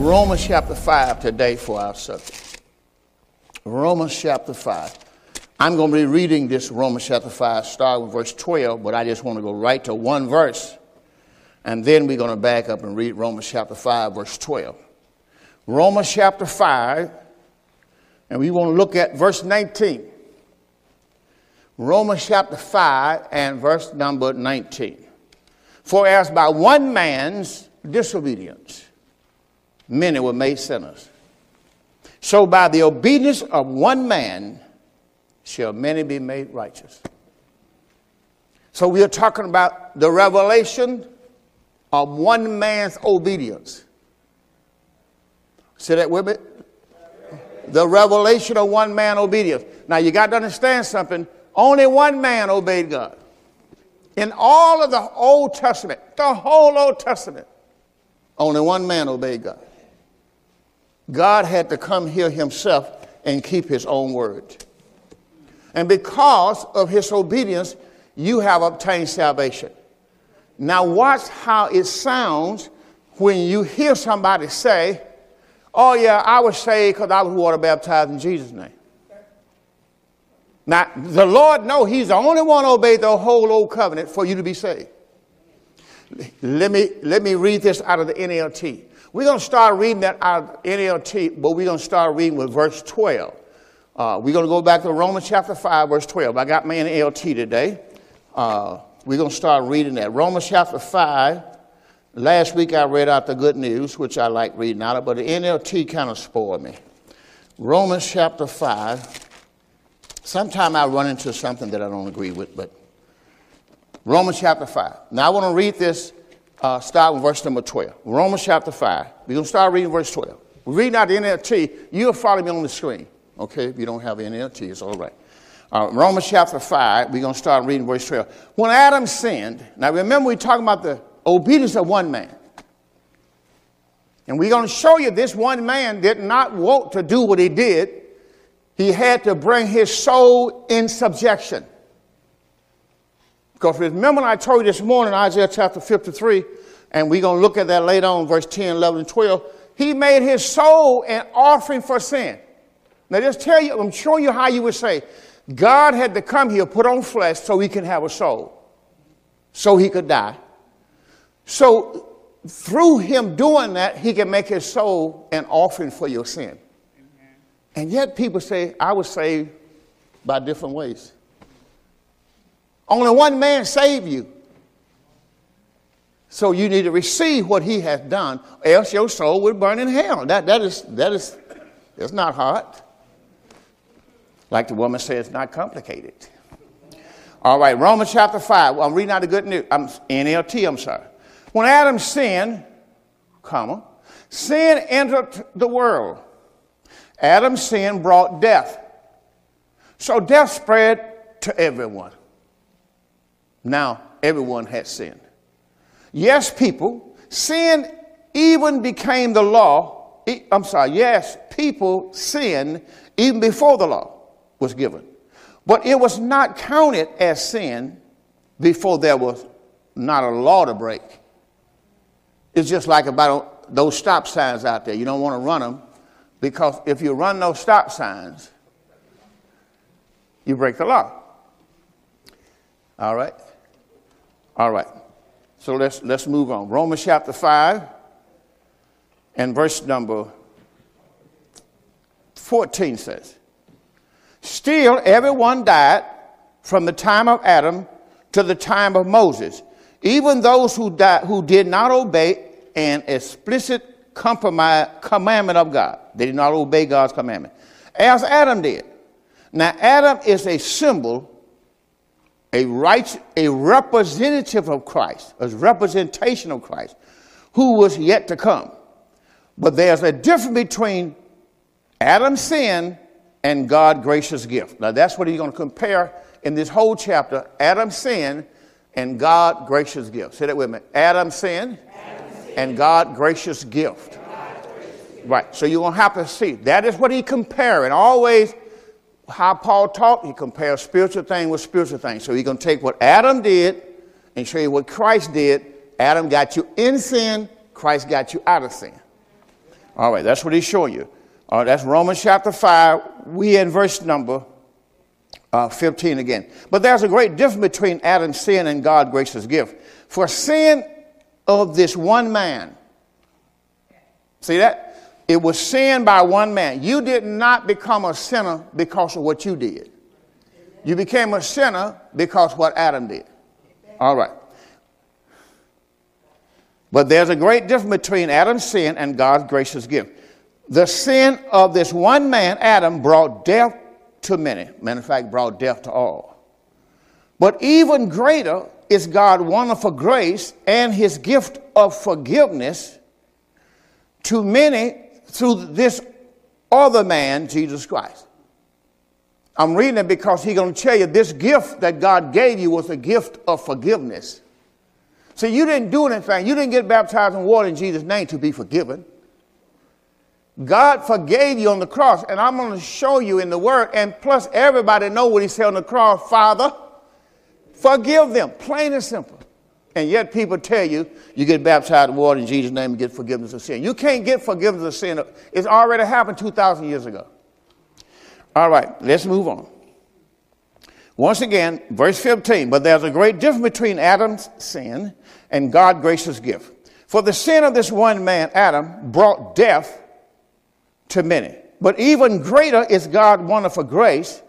Romans chapter 5 today for our subject. Romans chapter 5. I'm going to be reading this Romans chapter 5, start with verse 12, but I just want to go right to one verse. And then we're going to back up and read Romans chapter 5, verse 12. Romans chapter 5, and we want to look at verse 19. Romans chapter 5 and verse number 19. For as by one man's disobedience, many were made sinners. So by the obedience of one man shall many be made righteous. So we are talking about the revelation of one man's obedience. Say that with me. The revelation of one man obedience. Now you got to understand something. Only one man obeyed God. In all of the Old Testament, the whole Old Testament, only one man obeyed God. God had to come here himself and keep his own word. And because of his obedience, you have obtained salvation. Now, watch how it sounds when you hear somebody say, Oh, yeah, I was saved because I was water baptized in Jesus' name. Now, the Lord know He's the only one who obeyed the whole old covenant for you to be saved. Let me, let me read this out of the NLT. We're going to start reading that out NLT, but we're going to start reading with verse 12. Uh, we're going to go back to Romans chapter 5, verse 12. I got my NLT today. Uh, we're going to start reading that. Romans chapter 5. Last week I read out the good news, which I like reading out of, but the NLT kind of spoiled me. Romans chapter 5. Sometime I run into something that I don't agree with, but Romans chapter 5. Now I want to read this, uh, start with verse number 12. Romans chapter 5. We're going to start reading verse 12. We're reading out the NLT. You'll follow me on the screen, okay? If you don't have the NLT, it's all right. Uh, Romans chapter 5, we're going to start reading verse 12. When Adam sinned, now remember we're talking about the obedience of one man. And we're going to show you this one man did not want to do what he did he had to bring his soul in subjection. Because remember, when I told you this morning, Isaiah chapter 53, and we're going to look at that later on, verse 10, 11, and 12. He made his soul an offering for sin. Now, just tell you, I'm showing you how you would say, God had to come here, put on flesh, so he can have a soul, so he could die. So, through him doing that, he can make his soul an offering for your sin. And yet people say, I was saved by different ways. Only one man saved you. So you need to receive what he has done, else your soul would burn in hell. That, that is, that is, it's not hard. Like the woman said, it's not complicated. All right, Romans chapter 5. Well, I'm reading out the good news. I'm NLT, I'm sorry. When Adam sinned, comma, sin entered the world Adam's sin brought death. So death spread to everyone. Now, everyone had sinned. Yes, people, sin even became the law. I'm sorry, yes, people sinned even before the law was given. But it was not counted as sin before there was not a law to break. It's just like about those stop signs out there. You don't want to run them because if you run those stop signs, you break the law. All right? All right. So let's, let's move on. Romans chapter 5 and verse number 14 says, Still, everyone died from the time of Adam to the time of Moses, even those who, died, who did not obey an explicit commandment of God. They did not obey God's commandment, as Adam did. Now, Adam is a symbol, a right, a representative of Christ, a representation of Christ, who was yet to come. But there's a difference between Adam's sin and God's gracious gift. Now, that's what he's going to compare in this whole chapter Adam's sin and God's gracious gift. Say that with me. Adam's sin and God gracious gift. Right. So you're going to have to see. That is what he comparing. Always how Paul taught, he compares spiritual thing with spiritual thing. So he's going to take what Adam did and show you what Christ did. Adam got you in sin, Christ got you out of sin. All right, that's what he's showing you. Uh, that's Romans chapter 5. We in verse number uh, 15 again. But there's a great difference between Adam's sin and God's gracious gift. For sin of this one man, see that? It was sin by one man. You did not become a sinner because of what you did. You became a sinner because what Adam did. All right. But there's a great difference between Adam's sin and God's gracious gift. The sin of this one man, Adam, brought death to many. Matter of fact, brought death to all. But even greater is God's wonderful grace and his gift of forgiveness to many through this other man, Jesus Christ. I'm reading it because he's going to tell you this gift that God gave you was a gift of forgiveness. See, you didn't do anything. You didn't get baptized in water in Jesus' name to be forgiven. God forgave you on the cross, and I'm going to show you in the Word. And plus, everybody know what He said on the cross: Father, forgive them, plain and simple. And yet, people tell you you get baptized in water in Jesus' name and get forgiveness of sin. You can't get forgiveness of sin. It's already happened 2,000 years ago. All right, let's move on. Once again, verse 15. But there's a great difference between Adam's sin and God's gracious gift. For the sin of this one man, Adam, brought death to many. But even greater is God's wonderful grace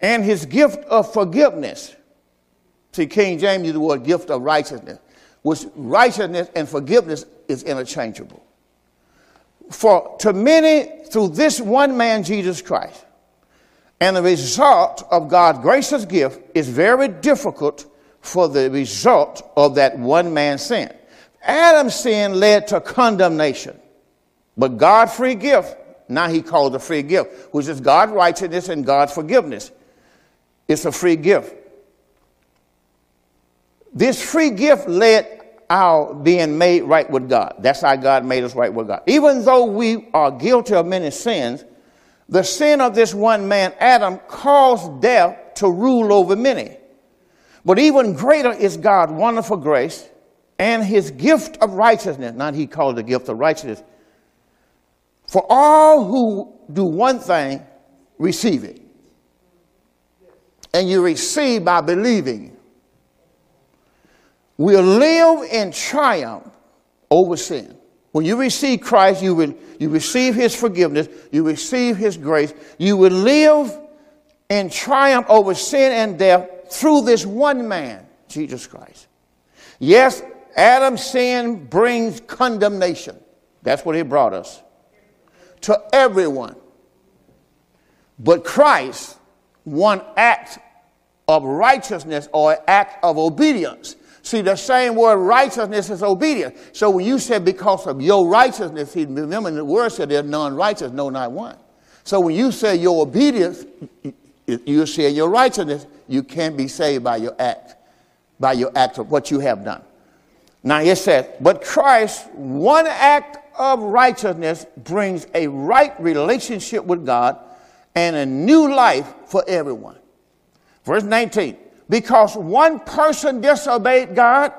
and his gift of forgiveness. See, King James used the word gift of righteousness, which righteousness and forgiveness is interchangeable. For to many, through this one man, Jesus Christ, and the result of God's gracious gift is very difficult for the result of that one man's sin. Adam's sin led to condemnation, but God's free gift now he calls a free gift, which is God's righteousness and God's forgiveness. It's a free gift. This free gift led our being made right with God. That's how God made us right with God. Even though we are guilty of many sins, the sin of this one man, Adam, caused death to rule over many. But even greater is God's wonderful grace and his gift of righteousness. Not he called the gift of righteousness for all who do one thing, receive it. And you receive by believing. We'll live in triumph over sin. When you receive Christ, you will you receive his forgiveness, you receive his grace, you will live in triumph over sin and death through this one man, Jesus Christ. Yes, Adam's sin brings condemnation. That's what he brought us to everyone. But Christ, one act of righteousness or act of obedience. See, the same word righteousness is obedience. So when you said because of your righteousness, see, remember the word said there's none righteous, no, not one. So when you say your obedience, you say your righteousness, you can't be saved by your act, by your act of what you have done. Now it says, but Christ, one act of righteousness brings a right relationship with God and a new life for everyone. Verse 19, because one person disobeyed God,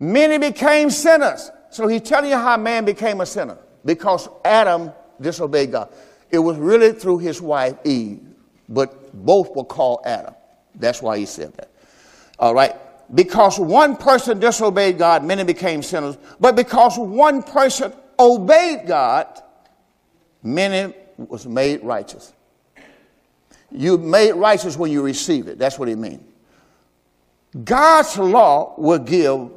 many became sinners. So he's telling you how man became a sinner because Adam disobeyed God. It was really through his wife Eve, but both were called Adam. That's why he said that. All right because one person disobeyed God, many became sinners. But because one person obeyed God, many was made righteous. You made righteous when you receive it. That's what he means. God's law will give,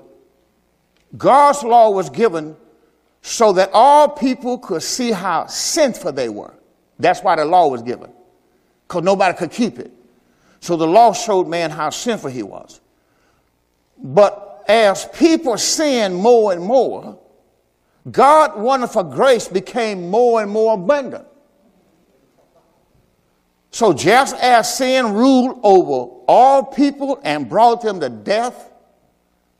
God's law was given so that all people could see how sinful they were. That's why the law was given, because nobody could keep it. So the law showed man how sinful he was. But as people sinned more and more, God's wonderful grace became more and more abundant. So just as sin ruled over all people and brought them to death,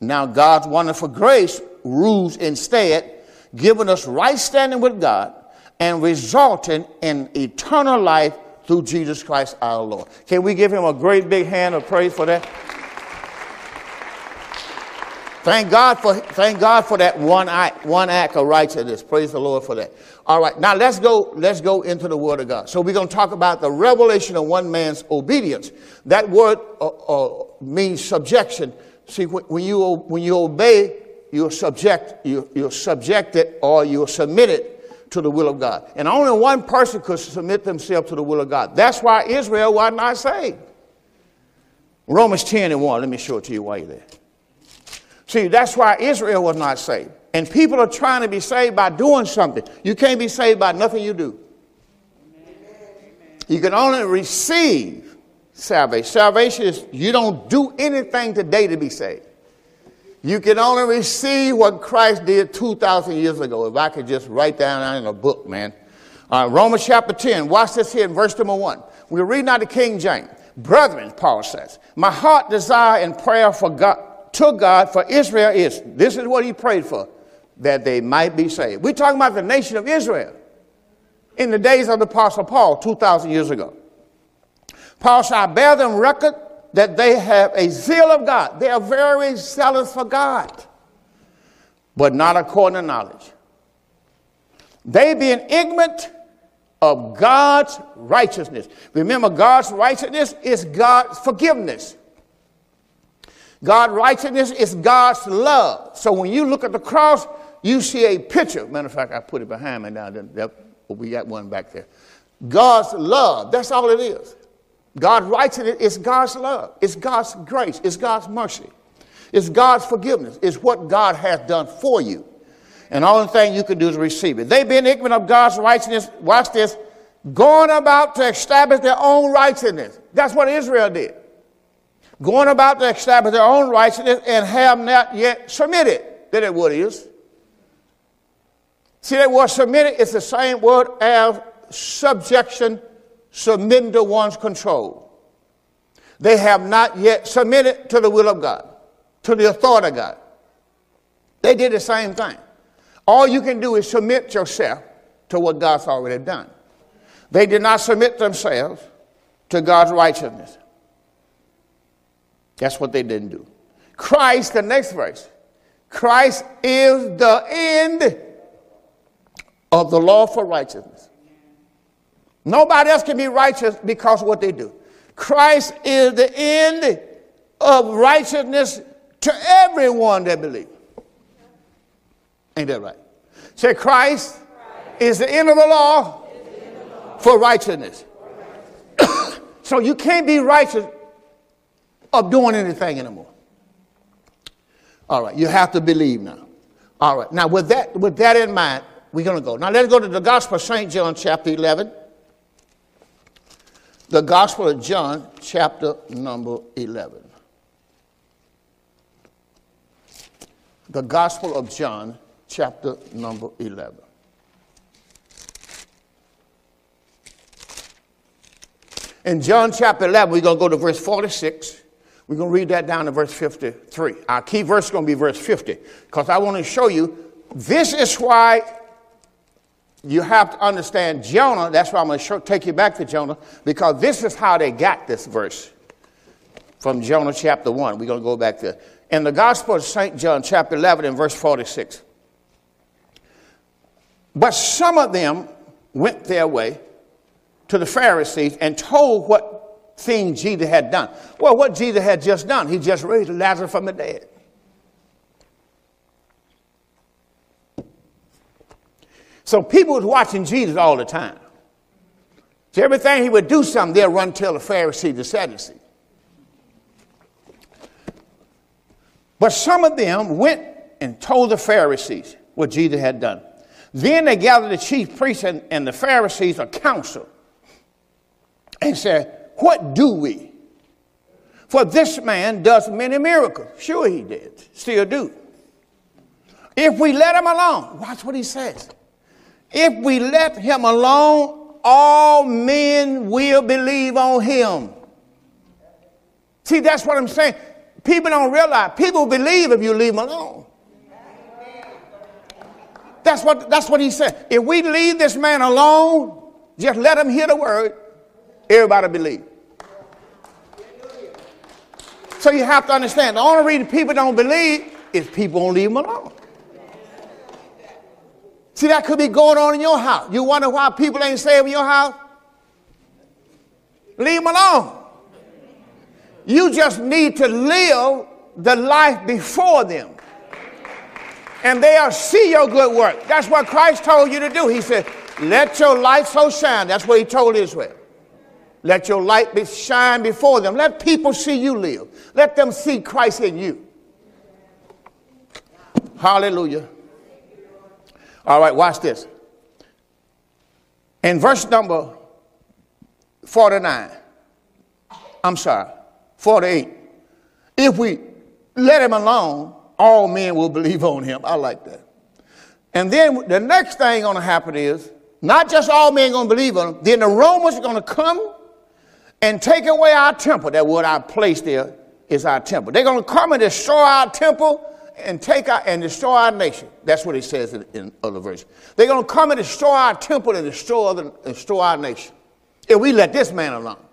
now God's wonderful grace rules instead, giving us right standing with God and resulting in eternal life through Jesus Christ our Lord. Can we give him a great big hand of praise for that? Thank God for thank God for that one act, one act of righteousness. Praise the Lord for that. All right, now let's go let's go into the Word of God. So we're going to talk about the revelation of one man's obedience. That word uh, uh, means subjection. See, when you when you obey, you're subject you, you're subjected or you're submitted to the will of God. And only one person could submit themselves to the will of God. That's why Israel was not saved. Romans 10 and 1. Let me show it to you while you're there. See, that's why Israel was not saved. And people are trying to be saved by doing something. You can't be saved by nothing you do. You can only receive salvation. Salvation is you don't do anything today to be saved. You can only receive what Christ did 2,000 years ago. If I could just write down in a book, man. Uh, Romans chapter 10. Watch this here in verse number 1. We're reading out the King James. Brethren, Paul says, my heart desire and prayer for God to God for Israel is this is what he prayed for that they might be saved. We're talking about the nation of Israel in the days of the Apostle Paul 2,000 years ago. Paul said, I bear them record that they have a zeal of God. They are very zealous for God, but not according to knowledge. They being ignorant of God's righteousness. Remember, God's righteousness is God's forgiveness. God's righteousness is God's love. So when you look at the cross, you see a picture. Matter of fact, I put it behind me now. We got one back there. God's love. That's all it is. God's righteousness is God's love. It's God's grace. It's God's mercy. It's God's forgiveness. It's what God has done for you. And all the thing you can do is receive it. They've been ignorant of God's righteousness. Watch this. Going about to establish their own righteousness. That's what Israel did going about to establish their own righteousness and have not yet submitted. That it would is. See, that word submitted is the same word as subjection, submitting to one's control. They have not yet submitted to the will of God, to the authority of God. They did the same thing. All you can do is submit yourself to what God's already done. They did not submit themselves to God's righteousness. That's what they didn't do. Christ, the next verse. Christ is the end of the law for righteousness. Nobody else can be righteous because of what they do. Christ is the end of righteousness to everyone that believes. Ain't that right? Say, Christ, Christ is the end of the law, the law. for righteousness. so you can't be righteous of doing anything anymore. All right, you have to believe now. All right, now with that, with that in mind, we're going to go. Now let's go to the Gospel of St. John, chapter 11. The Gospel of John, chapter number 11. The Gospel of John, chapter number 11. In John chapter 11, we're going to go to verse 46. We're going to read that down to verse 53. Our key verse is going to be verse 50 because I want to show you this is why you have to understand Jonah. That's why I'm going to show, take you back to Jonah because this is how they got this verse from Jonah chapter 1. We're going to go back there. In the Gospel of St. John, chapter 11, and verse 46. But some of them went their way to the Pharisees and told what thing Jesus had done. Well, what Jesus had just done, he just raised Lazarus from the dead. So people was watching Jesus all the time. So everything he would do something, they'll run tell the Pharisees, the Sadducees. But some of them went and told the Pharisees what Jesus had done. Then they gathered the chief priests and, and the Pharisees a council and said, what do we? For this man does many miracles. Sure, he did. Still do. If we let him alone, watch what he says. If we let him alone, all men will believe on him. See, that's what I'm saying. People don't realize. People believe if you leave them alone. That's what, that's what he said. If we leave this man alone, just let him hear the word, everybody believe. So you have to understand the only reason people don't believe is people don't leave them alone. See, that could be going on in your house. You wonder why people ain't saved in your house? Leave them alone. You just need to live the life before them. And they'll see your good work. That's what Christ told you to do. He said, Let your light so shine. That's what he told Israel. Let your light be shine before them. Let people see you live. Let them see Christ in you. Hallelujah. All right, watch this. In verse number 49, I'm sorry, 48, if we let him alone, all men will believe on him. I like that. And then the next thing going to happen is not just all men going to believe on him, then the Romans are going to come and take away our temple. That what I place there is our temple. They're going to come and destroy our temple and take our and destroy our nation. That's what he says in, in other verses. They're going to come and destroy our temple and destroy, other, destroy our nation. If we let this man alone.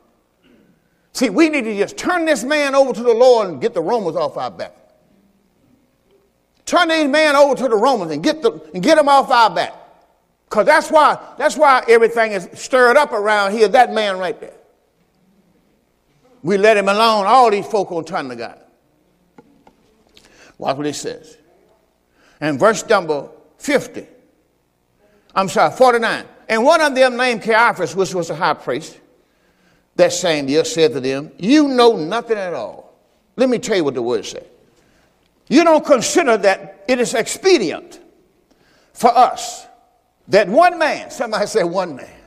See, we need to just turn this man over to the Lord and get the Romans off our back. Turn this man over to the Romans and get, the, and get them off our back. Because that's why, that's why everything is stirred up around here, that man right there. We let him alone, all these folk will turn to God. Watch what he says. And verse number 50. I'm sorry, 49. And one of them named Caiaphas, which was a high priest, that same year said to them, You know nothing at all. Let me tell you what the word said. You don't consider that it is expedient for us that one man, somebody say one man,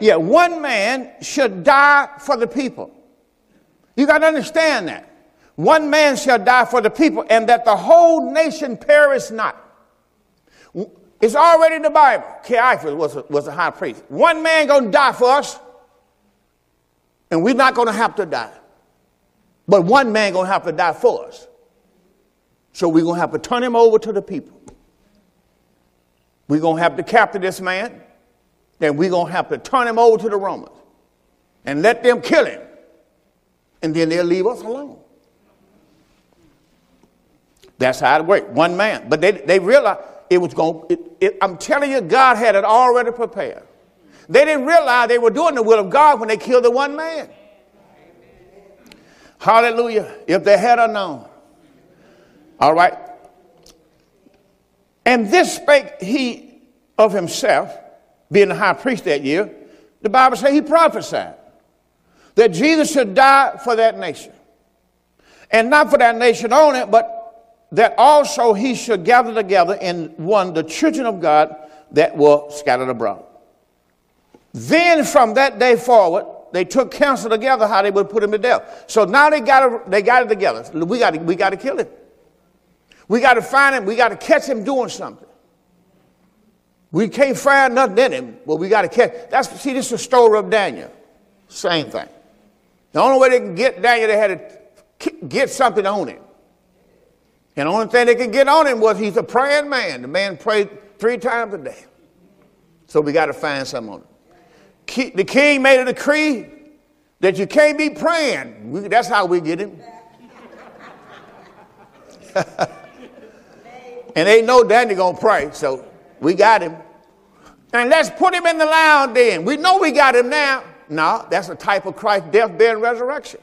yeah, one man should die for the people. You got to understand that. One man shall die for the people, and that the whole nation perish not. It's already in the Bible. Caiaphas was a, was a high priest. One man going to die for us, and we're not going to have to die. But one man going to have to die for us. So we're going to have to turn him over to the people. We're going to have to capture this man. Then we're going to have to turn him over to the Romans and let them kill him. And then they'll leave us alone. That's how it worked. One man. But they, they realized it was going to, I'm telling you, God had it already prepared. They didn't realize they were doing the will of God when they killed the one man. Hallelujah. If they had known. All right. And this spake he of himself, being the high priest that year. The Bible says he prophesied that Jesus should die for that nation. And not for that nation only, but that also he should gather together in one the children of God that were scattered abroad. Then from that day forward, they took counsel together how they would put him to death. So now they got it, they got it together. We got to, we got to kill him. We got to find him. We got to catch him doing something. We can't find nothing in him, but we got to catch. That's see, this is the story of Daniel. Same thing. The only way they can get Daniel, they had to get something on him. And the only thing they could get on him was he's a praying man. The man prayed three times a day. So we got to find something on him the king made a decree that you can't be praying. That's how we get him. and ain't no Danny gonna pray, so we got him. And let's put him in the lounge then. We know we got him now. No, that's a type of Christ death, burial, and resurrection.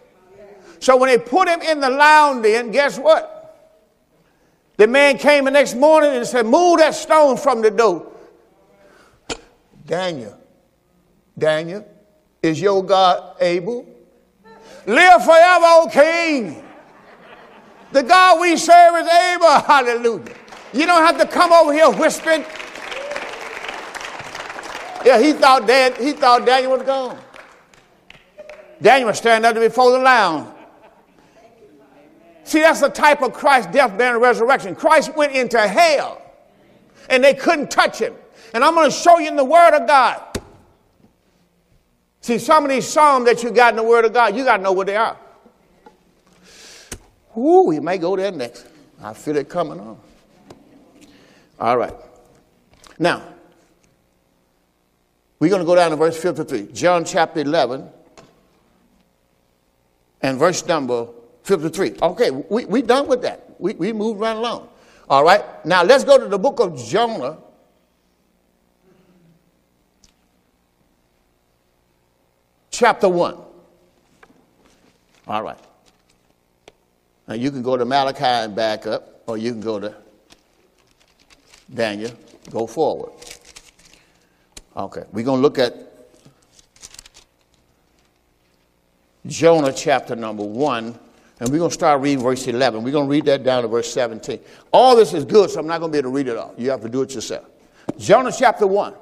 So when they put him in the lounge then, guess what? The man came the next morning and said, Move that stone from the door. Daniel, Daniel, is your God able? Live forever, O King. The God we serve is able. Hallelujah. You don't have to come over here whispering. Yeah, he thought Dan, he thought Daniel was gone. Daniel standing there before the lounge. See, that's the type of Christ death, burial, and resurrection. Christ went into hell and they couldn't touch him. And I'm going to show you in the Word of God See, some of these psalms that you got in the Word of God, you got to know what they are. Ooh, we may go there next. I feel it coming on. All right. Now, we're going to go down to verse 53. John chapter 11 and verse number 53. Okay, we, we done with that. We, we moved right along. All right. Now let's go to the book of Jonah. Chapter 1. All right. Now you can go to Malachi and back up, or you can go to Daniel, go forward. Okay, we're going to look at Jonah chapter number 1, and we're going to start reading verse 11. We're going to read that down to verse 17. All this is good, so I'm not going to be able to read it all. You have to do it yourself. Jonah chapter 1.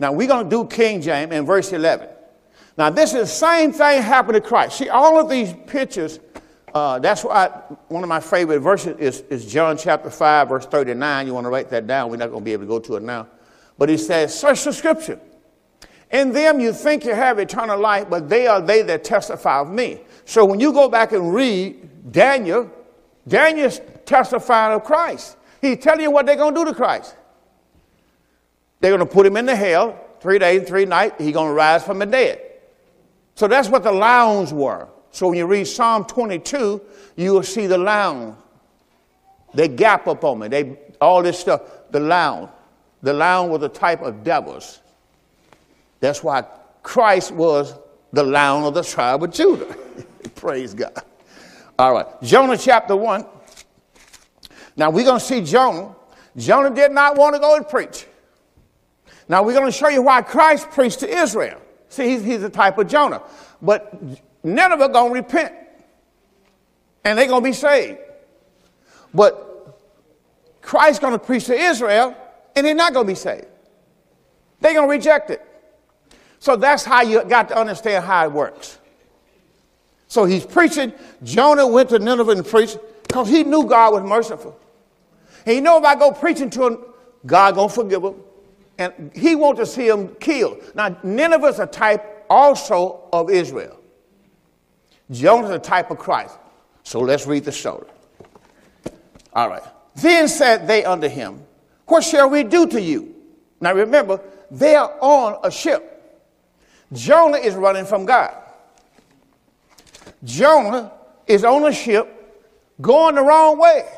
Now, we're going to do King James in verse 11. Now, this is the same thing happened to Christ. See, all of these pictures, uh, that's why one of my favorite verses is, is John chapter 5, verse 39. You want to write that down. We're not going to be able to go to it now. But he says, Search the scripture. In them you think you have eternal life, but they are they that testify of me. So when you go back and read Daniel, Daniel's testifying of Christ. He's telling you what they're going to do to Christ. They're going to put him in the hell three days, and three nights. He's going to rise from the dead. So that's what the lions were. So when you read Psalm 22, you will see the lounge. They gap up on me. They all this stuff. The lion. The lion was a type of devils. That's why Christ was the lion of the tribe of Judah. Praise God. All right. Jonah chapter 1. Now we're going to see Jonah. Jonah did not want to go and preach. Now we're going to show you why Christ preached to Israel. See, he's, he's a type of Jonah. But Nineveh going to repent. And they're going to be saved. But Christ's going to preach to Israel, and they're not going to be saved. They're going to reject it. So that's how you got to understand how it works. So he's preaching. Jonah went to Nineveh and preached because he knew God was merciful. And he know if I go preaching to him, God gonna forgive him. And he wants to see him killed. Now, Nineveh's a type also of Israel. Jonah's a type of Christ. So let's read the story. All right. Then said they unto him, What shall we do to you? Now remember, they are on a ship. Jonah is running from God. Jonah is on a ship going the wrong way.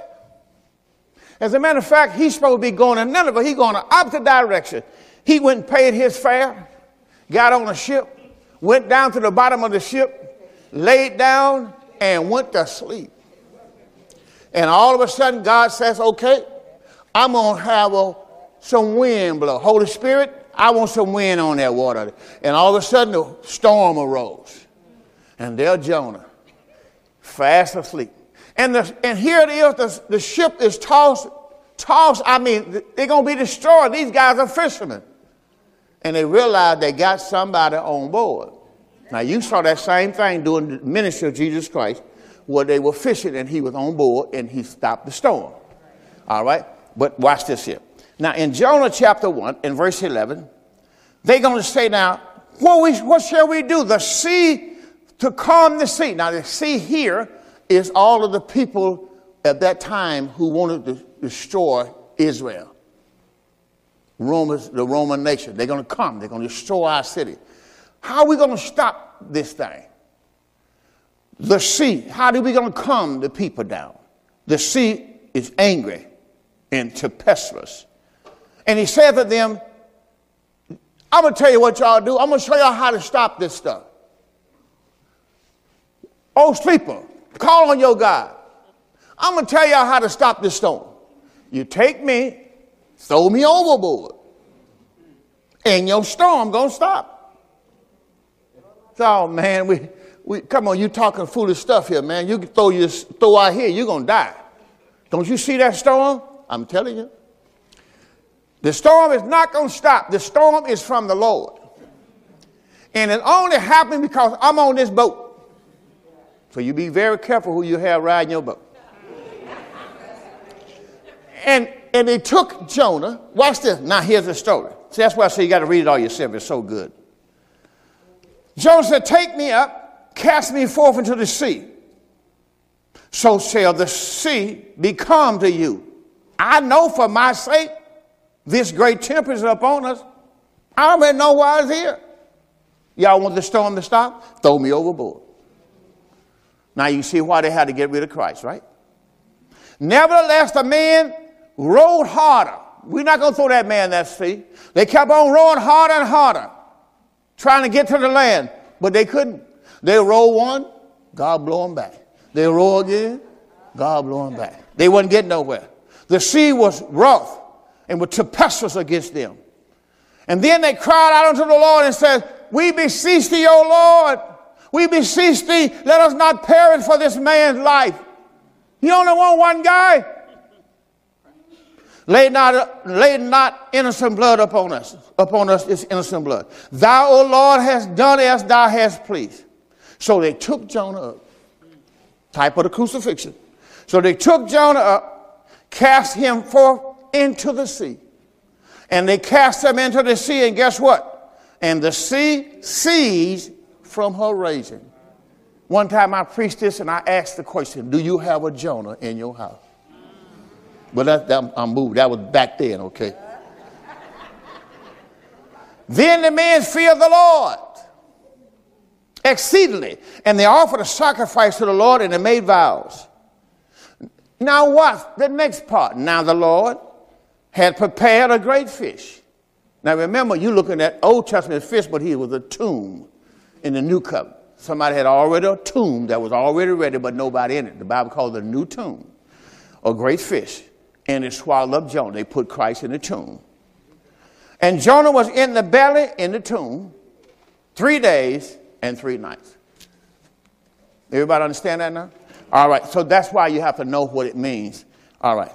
As a matter of fact, he's supposed to be going to Nineveh. He's going the opposite direction. He went and paid his fare, got on a ship, went down to the bottom of the ship, laid down, and went to sleep. And all of a sudden, God says, Okay, I'm going to have a, some wind blow. Holy Spirit, I want some wind on that water. And all of a sudden, a storm arose. And there Jonah, fast asleep. And, the, and here it is, the, the ship is tossed, tossed. I mean, they're going to be destroyed. These guys are fishermen. And they realized they got somebody on board. Now, you saw that same thing during the ministry of Jesus Christ, where they were fishing and he was on board and he stopped the storm. All right? But watch this here. Now, in Jonah chapter 1, in verse 11, they're going to say, Now, what, we, what shall we do? The sea, to calm the sea. Now, the sea here is all of the people at that time who wanted to destroy Israel. Romans, the Roman nation. They're going to come, they're going to destroy our city. How are we going to stop this thing? The sea. How are we going to calm the people down? The sea is angry and tempestuous. And he said to them, I'm going to tell you what y'all do. I'm going to show y'all how to stop this stuff. Oh, sleeper, call on your God. I'm going to tell y'all how to stop this storm. You take me, throw me overboard, and your storm going to stop. Oh, man, we, we, come on, you talking foolish stuff here, man. You throw, your, throw out here, you're going to die. Don't you see that storm? I'm telling you. The storm is not going to stop. The storm is from the Lord. And it only happened because I'm on this boat. So you be very careful who you have riding your boat. and, and they took Jonah. Watch this. Now here's the story. See, that's why I say you got to read it all yourself. It's so good. Jonah said, Take me up, cast me forth into the sea. So shall the sea become to you. I know for my sake this great tempest upon us. I already know why it's here. Y'all want the storm to stop? Throw me overboard. Now you see why they had to get rid of Christ, right? Nevertheless, the men rowed harder. We're not going to throw that man that sea. They kept on rowing harder and harder, trying to get to the land, but they couldn't. They row one, God blow them back. They row again, God blow them back. They wasn't getting nowhere. The sea was rough and were tempestuous against them. And then they cried out unto the Lord and said, We beseech thee, O Lord, we beseech thee, let us not perish for this man's life. You only want one guy. Lay not, lay not innocent blood upon us. Upon us is innocent blood. Thou, O Lord, hast done as thou hast pleased. So they took Jonah up. Type of the crucifixion. So they took Jonah up, cast him forth into the sea. And they cast them into the sea, and guess what? And the sea ceased from her raging. One time I preached this and I asked the question Do you have a Jonah in your house? But that, that, I moved. That was back then, okay? then the men feared the Lord exceedingly, and they offered a sacrifice to the Lord and they made vows. Now, what? The next part. Now, the Lord had prepared a great fish. Now, remember, you're looking at Old Testament fish, but he was a tomb in the New Covenant. Somebody had already a tomb that was already ready, but nobody in it. The Bible calls it a new tomb, a great fish and it swallowed up Jonah. They put Christ in the tomb. And Jonah was in the belly in the tomb three days and three nights. Everybody understand that now? All right, so that's why you have to know what it means. All right.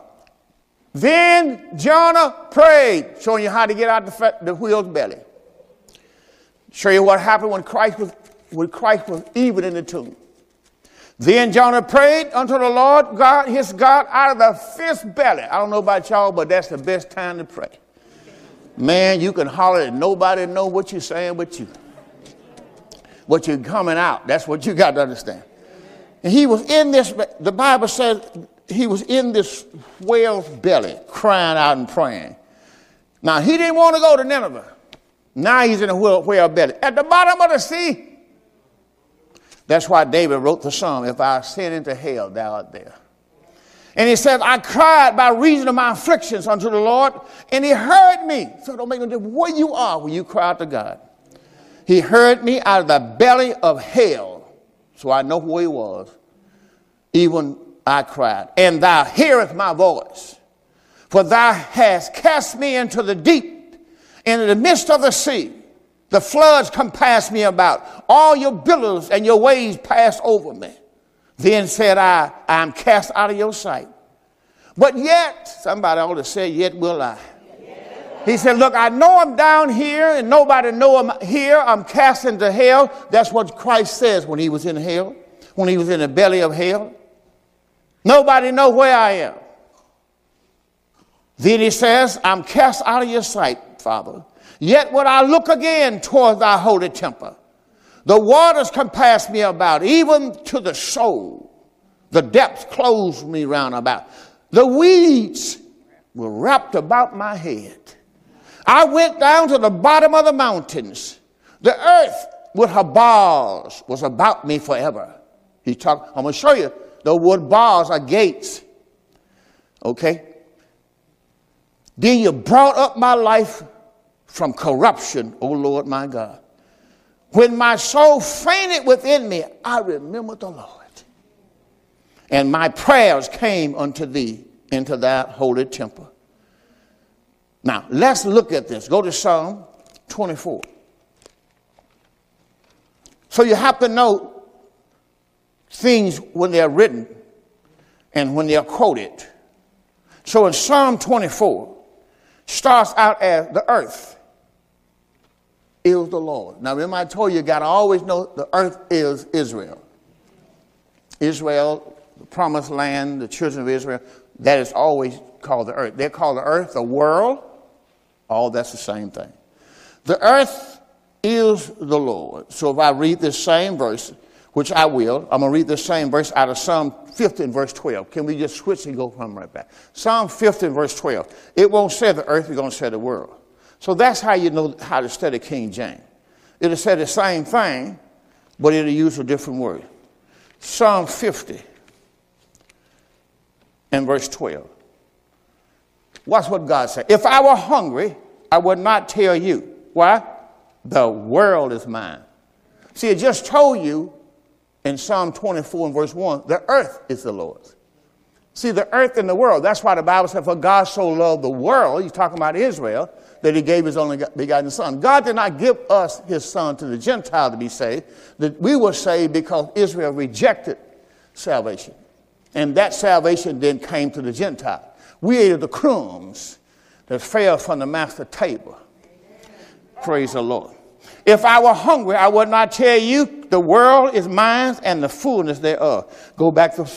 Then Jonah prayed, showing you how to get out the, the wheel's belly. Show you what happened when Christ was when Christ was even in the tomb. Then Jonah prayed unto the Lord God, his God, out of the fierce belly. I don't know about y'all, but that's the best time to pray. Man, you can holler and nobody know what you're saying but you. What you're coming out. That's what you got to understand. And he was in this, the Bible says he was in this whale's belly, crying out and praying. Now, he didn't want to go to Nineveh. Now he's in a whale belly. At the bottom of the sea, that's why David wrote the psalm, If I ascend into hell, thou art there. And he said, I cried by reason of my afflictions unto the Lord, and he heard me. So don't make no difference where you are when you cry out to God. He heard me out of the belly of hell. So I know where he was. Even I cried. And thou hearest my voice. For thou hast cast me into the deep, into the midst of the sea. The floods compassed me about. All your billows and your waves passed over me. Then said I, I am cast out of your sight. But yet, somebody ought to say, yet will I. He said, look, I know I'm down here and nobody know I'm here. I'm cast into hell. That's what Christ says when he was in hell, when he was in the belly of hell. Nobody know where I am. Then he says, I'm cast out of your sight, Father. Yet when I look again toward thy holy temple, the waters compass me about, even to the soul. The depths closed me round about. The weeds were wrapped about my head. I went down to the bottom of the mountains. The earth with her bars was about me forever. He talked, I'm going to show you. The wood bars are gates. Okay? Then you brought up my life from corruption, O Lord my God. When my soul fainted within me, I remembered the Lord. And my prayers came unto thee into that holy temple. Now, let's look at this. Go to Psalm 24. So you have to know things when they're written and when they're quoted. So in Psalm 24, starts out as the earth is the Lord. Now, remember, I told you, you got to always know the earth is Israel. Israel, the promised land, the children of Israel, that is always called the earth. They're called the earth, the world, all that's the same thing. The earth is the Lord. So if I read this same verse, which I will, I'm going to read the same verse out of Psalm 15, verse 12. Can we just switch and go from right back? Psalm 15, verse 12. It won't say the earth, it's going to say the world. So that's how you know how to study King James. It'll say the same thing, but it'll use a different word. Psalm 50. and verse 12. Watch what God said. If I were hungry, I would not tell you. Why? The world is mine. See, it just told you in Psalm 24 and verse 1 the earth is the Lord's. See, the earth and the world, that's why the Bible said, For God so loved the world, he's talking about Israel, that he gave his only begotten Son. God did not give us his Son to the Gentile to be saved, that we were saved because Israel rejected salvation. And that salvation then came to the Gentile. We ate of the crumbs that fell from the master table. Praise the Lord. If I were hungry, I would not tell you, the world is mine and the fullness thereof. Go back to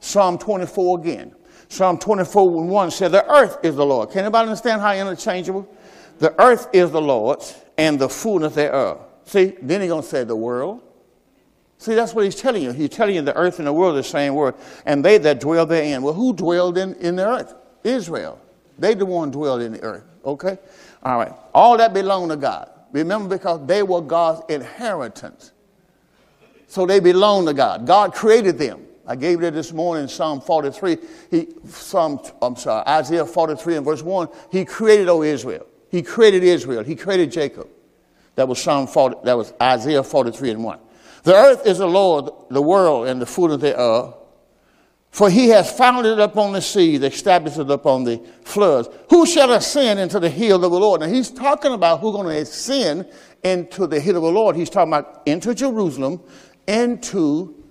Psalm 24 again. Psalm 24 1 said, The earth is the Lord. Can anybody understand how interchangeable? The earth is the Lord's and the fullness thereof. See, then he's going to say the world. See, that's what he's telling you. He's telling you the earth and the world are the same word. And they that dwell therein. Well, who dwelled in, in the earth? Israel. They the one dwelled in the earth. Okay? All right. All that belonged to God. Remember, because they were God's inheritance. So they belong to God. God created them. I gave it this morning Psalm 43. He, Psalm, I'm sorry, Isaiah 43 and verse 1. He created, O Israel. He created Israel. He created Jacob. That was Psalm 40, that was Isaiah 43 and 1. The earth is the Lord, the world, and the fullness thereof. For he has founded it upon the seas, established it upon the floods. Who shall ascend into the hill of the Lord? Now he's talking about who's going to ascend into the hill of the Lord. He's talking about into Jerusalem, into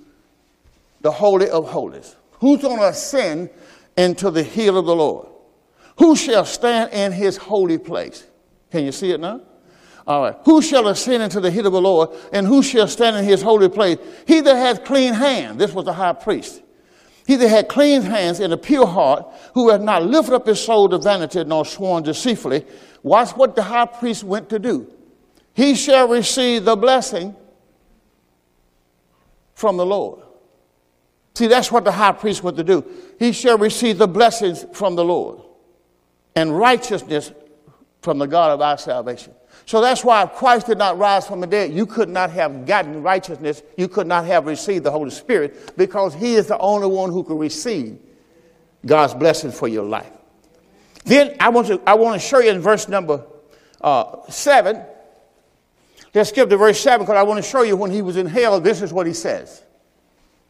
the Holy of Holies. Who's going to ascend into the hill of the Lord? Who shall stand in his holy place? Can you see it now? All right. Who shall ascend into the hill of the Lord, and who shall stand in his holy place? He that hath clean hands. This was the high priest. He that had clean hands and a pure heart, who had not lifted up his soul to vanity nor sworn deceitfully. Watch what the high priest went to do. He shall receive the blessing from the Lord. See, that's what the high priest went to do. He shall receive the blessings from the Lord and righteousness from the God of our salvation. So that's why if Christ did not rise from the dead, you could not have gotten righteousness. You could not have received the Holy Spirit because He is the only one who can receive God's blessing for your life. Then I want to, I want to show you in verse number uh, 7. Let's skip to verse 7 because I want to show you when he was in hell, this is what he says.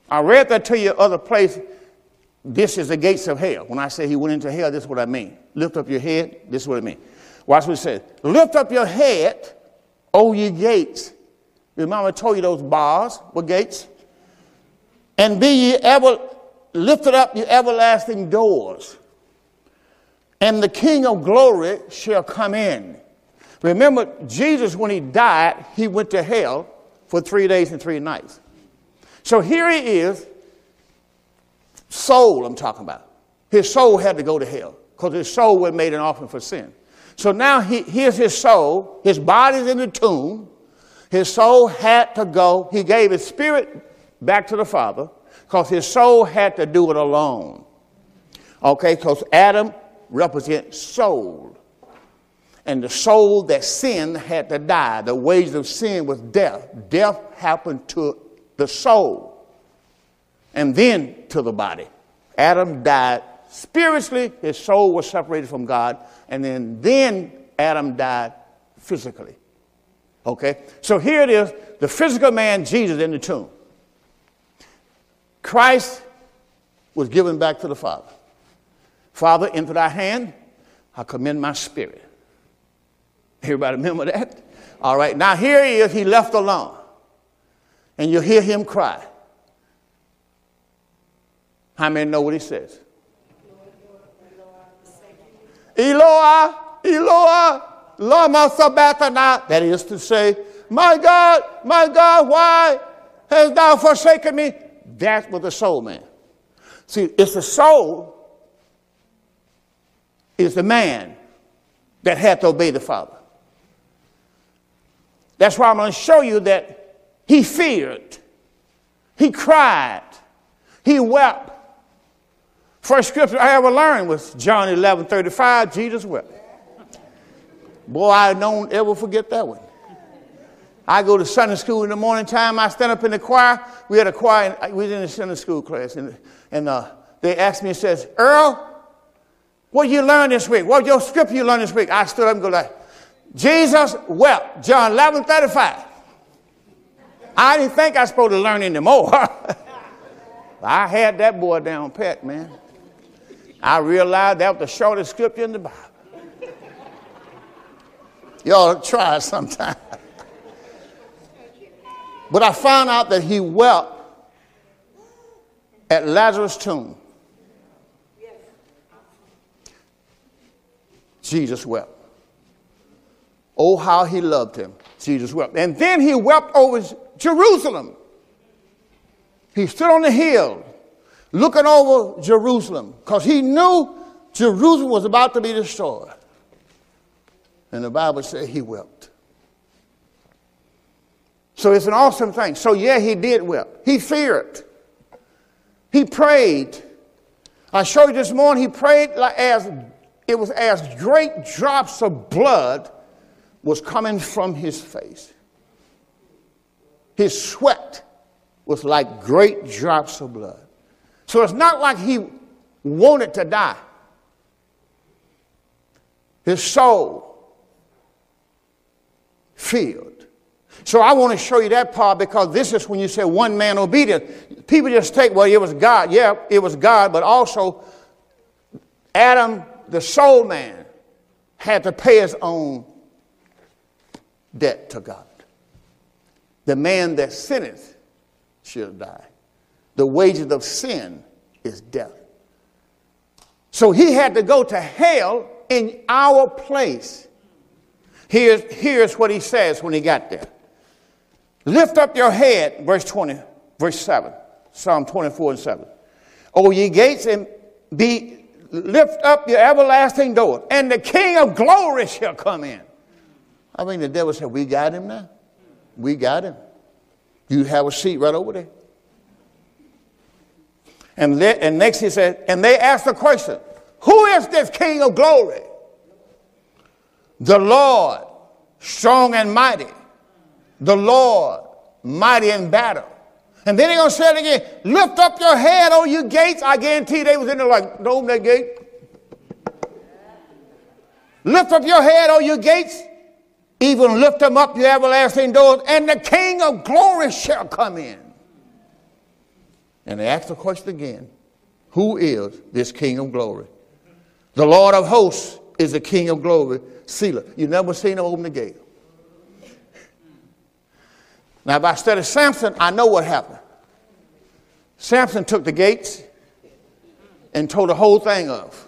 I read that to you other place. This is the gates of hell. When I say he went into hell, this is what I mean. Lift up your head, this is what I mean. Watch what it says. Lift up your head, O ye gates. Remember I told you those bars were gates? And be ye ever lifted up your everlasting doors. And the King of glory shall come in. Remember, Jesus, when he died, he went to hell for three days and three nights. So here he is, soul, I'm talking about. His soul had to go to hell because his soul was made an offering for sin. So now he, here's his soul. His body's in the tomb. His soul had to go. He gave his spirit back to the Father because his soul had to do it alone. Okay, because Adam represents soul. And the soul that sinned had to die. The wages of sin was death. Death happened to the soul and then to the body. Adam died spiritually, his soul was separated from God, and then, then Adam died physically. Okay? So here it is the physical man, Jesus, in the tomb. Christ was given back to the Father. Father, into thy hand I commend my spirit. Everybody remember that? All right, now here he is, he left alone. And you hear him cry. How many know what he says? Eloah, Eloah, lama sabachthani. That is to say, my God, my God, why hast thou forsaken me? That's what the soul man. See, it's the soul is the man that had to obey the Father. That's why I'm going to show you that he feared, he cried, he wept, First scripture I ever learned was John 11 35. Jesus wept. Boy, I don't ever forget that one. I go to Sunday school in the morning time. I stand up in the choir. We had a choir. We was in the Sunday school class, and, and uh, they asked me, and says, Earl, what you learn this week? What your scripture you learned this week? I stood up and go like, Jesus wept, John 11, 35. I didn't think I was supposed to learn anymore. I had that boy down pat, man. I realized that was the shortest scripture in the Bible. To try it sometime. but I found out that he wept at Lazarus' tomb. Jesus wept. Oh, how he loved him. Jesus wept. And then he wept over Jerusalem. He stood on the hill looking over Jerusalem because he knew Jerusalem was about to be destroyed. And the Bible said he wept. So it's an awesome thing. So, yeah, he did weep. He feared. He prayed. I showed you this morning, he prayed like as it was as great drops of blood was coming from his face. His sweat was like great drops of blood. So it's not like he wanted to die. His soul filled. So I want to show you that part because this is when you say one man obedient. People just take, well, it was God. Yeah, it was God, but also Adam, the soul man, had to pay his own debt to God. The man that sinneth shall die. The wages of sin is death. So he had to go to hell in our place. Here's, here's what he says when he got there Lift up your head, verse 20, verse 7, Psalm 24 and 7. O ye gates, and be lift up your everlasting doors, and the King of glory shall come in. I mean, the devil said, We got him now. We got him. You have a seat right over there. And, le- and next he said, and they asked the question, Who is this King of glory? The Lord, strong and mighty. The Lord, mighty in battle. And then he's going to say it again. Lift up your head, O you gates. I guarantee they was in there like, don't open that gate. Lift up your head, O you gates. Even lift them up, your everlasting doors, and the King of glory shall come in. And they ask the question again Who is this King of glory? The Lord of hosts is the King of glory. Selah. You never seen him open the gate. Now, if I study Samson, I know what happened. Samson took the gates and tore the whole thing off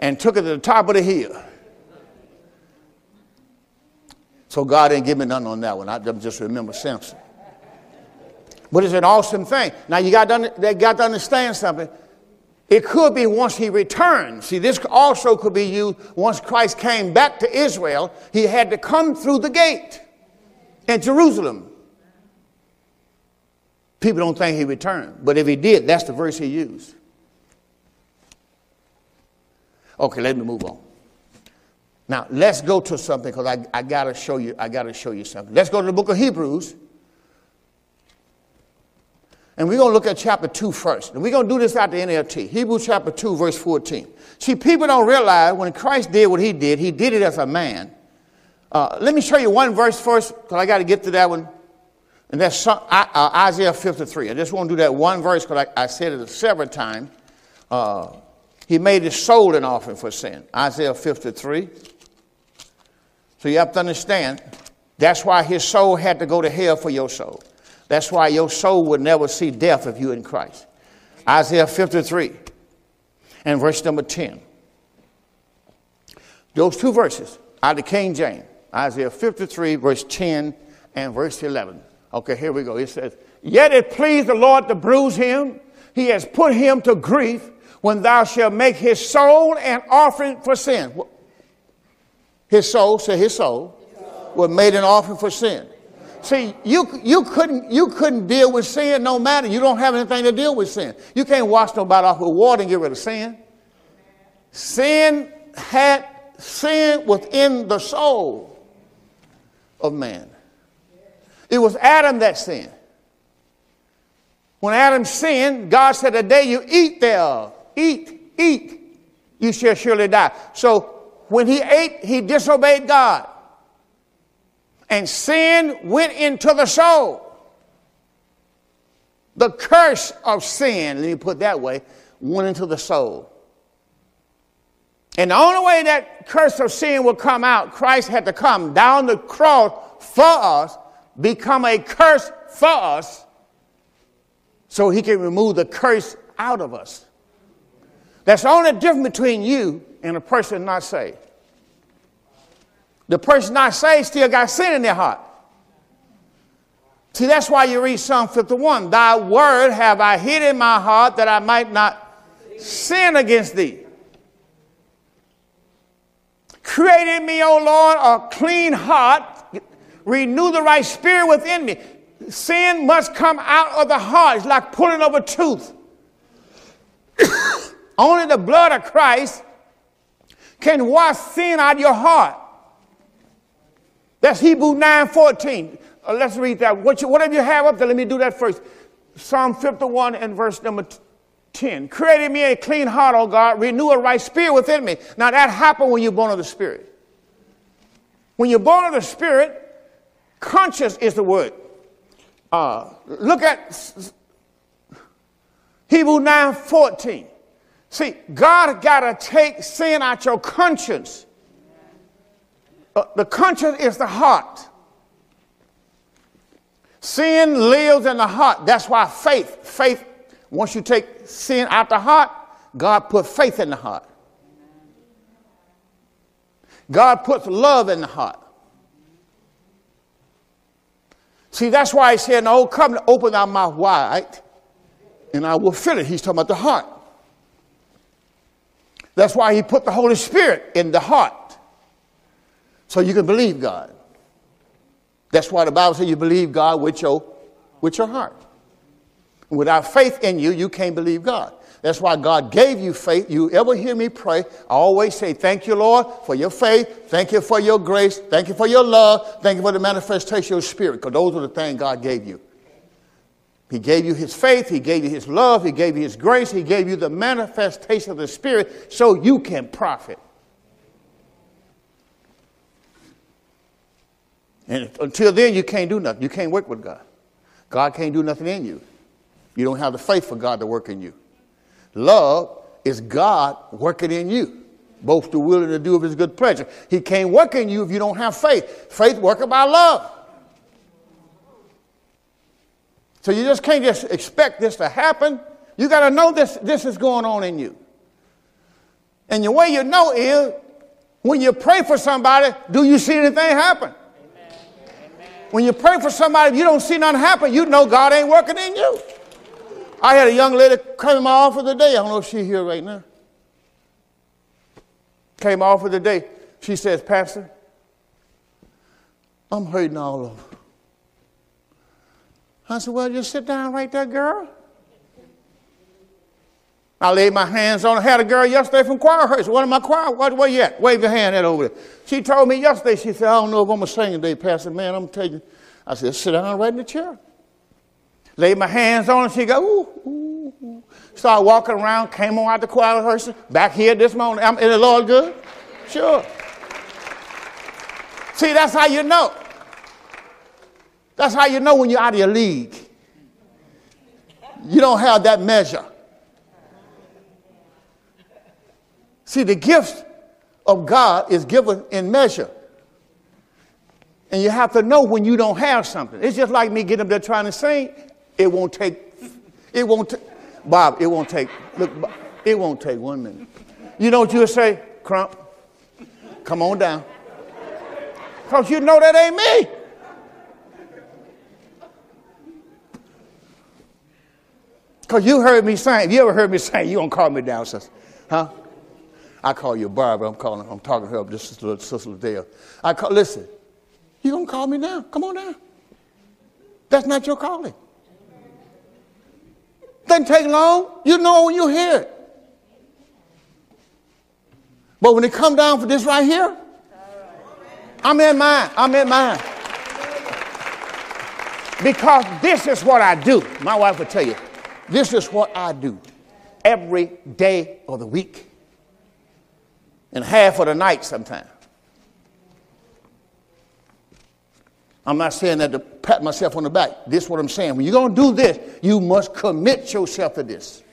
and took it to the top of the hill. So God didn't give me nothing on that one. I just remember Samson. But it's an awesome thing. Now you got to, they got to understand something. It could be once he returned. See, this also could be used once Christ came back to Israel. He had to come through the gate in Jerusalem. People don't think he returned, but if he did, that's the verse he used. Okay, let me move on. Now let's go to something because I, I gotta show you, I gotta show you something. Let's go to the book of Hebrews. And we're going to look at chapter 2 first. And we're going to do this out the NLT. Hebrews chapter 2, verse 14. See, people don't realize when Christ did what he did, he did it as a man. Uh, let me show you one verse first, because I got to get to that one. And that's some, uh, Isaiah 53. I just want to do that one verse because I, I, said it several times. Uh, he made his soul an offering for sin. Isaiah 53. So you have to understand, that's why his soul had to go to hell for your soul. That's why your soul would never see death if you're in Christ. Isaiah 53 and verse number 10. Those two verses out of King James. Isaiah 53, verse 10 and verse 11. Okay, here we go. It says, Yet it pleased the Lord to bruise him. He has put him to grief when thou shalt make his soul an offering for sin. His soul, say his soul, was made an offering for sin. See, you, you, couldn't, you couldn't deal with sin no matter. You don't have anything to deal with sin. You can't wash nobody off with water and get rid of sin. Sin had sin within the soul of man. It was Adam that sinned. When Adam sinned, God said, The day you eat thereof, eat, eat, you shall surely die. So when he ate, he disobeyed God. And sin went into the soul. The curse of sin, let me put that way, went into the soul. And the only way that curse of sin would come out, Christ had to come down the cross for us, become a curse for us, so he can remove the curse out of us. That's the only difference between you and a person not saved. The person not saved still got sin in their heart. See, that's why you read Psalm 51. Thy word have I hid in my heart that I might not sin against thee. Create in me, O Lord, a clean heart. Renew the right spirit within me. Sin must come out of the heart. It's like pulling of a tooth. Only the blood of Christ can wash sin out of your heart. That's Hebrew 9 14. Uh, let's read that. What you, whatever you have up there, let me do that first. Psalm 51 and verse number 10. Create me a clean heart, O God. Renew a right spirit within me. Now, that happened when you're born of the Spirit. When you're born of the Spirit, conscious is the word. Uh, look at Hebrew 9 14. See, God got to take sin out your conscience. Uh, the conscience is the heart. Sin lives in the heart. That's why faith, faith, once you take sin out the heart, God put faith in the heart. God puts love in the heart. See, that's why he said the old covenant, open thy mouth wide and I will fill it. He's talking about the heart. That's why he put the Holy Spirit in the heart. So you can believe God. That's why the Bible says you believe God with your, with your heart. Without faith in you, you can't believe God. That's why God gave you faith. You ever hear me pray, I always say, Thank you, Lord, for your faith. Thank you for your grace. Thank you for your love. Thank you for the manifestation of your spirit, because those are the things God gave you. He gave you his faith, he gave you his love, he gave you his grace, he gave you the manifestation of the Spirit so you can profit. And until then, you can't do nothing. You can't work with God. God can't do nothing in you. You don't have the faith for God to work in you. Love is God working in you, both to will and to do of his good pleasure. He can't work in you if you don't have faith. Faith working by love. So you just can't just expect this to happen. You got to know this, this is going on in you. And the way you know is when you pray for somebody, do you see anything happen? When you pray for somebody, you don't see nothing happen, you know God ain't working in you. I had a young lady come in my office today. I don't know if she's here right now. Came off of the day. She says, Pastor, I'm hurting all over. I said, Well, just sit down right there, girl. I laid my hands on her. I had a girl yesterday from choir One One of my choir, what, where you at? Wave your hand at over there. She told me yesterday, she said, I don't know if I'm going to sing today, Pastor. Man, I'm telling you. I said, sit down right in the chair. Laid my hands on her. She go, ooh, ooh, ooh. Started walking around, came on out the choir rehearsal. Back here this morning. Is the Lord good? Sure. See, that's how you know. That's how you know when you're out of your league. You don't have that measure. See, the gift of God is given in measure. And you have to know when you don't have something. It's just like me getting up there trying to sing. It won't take, it won't take, Bob, it won't take, look, it won't take one minute. You know what you'll say? Crump, come on down. Because you know that ain't me. Because you heard me. If you ever heard me sing, you going to call me down, sister. Huh? I call you Barbara. I'm calling. I'm talking to her. This is little sister Dale. I call. Listen, you don't call me now? Come on now. That's not your calling. Doesn't take long. You know when you hear it. But when it come down for this right here, I'm in mine. I'm in mine. Because this is what I do. My wife will tell you. This is what I do every day of the week and half of the night sometimes. I'm not saying that to pat myself on the back. This is what I'm saying. When you're going to do this, you must commit yourself to this.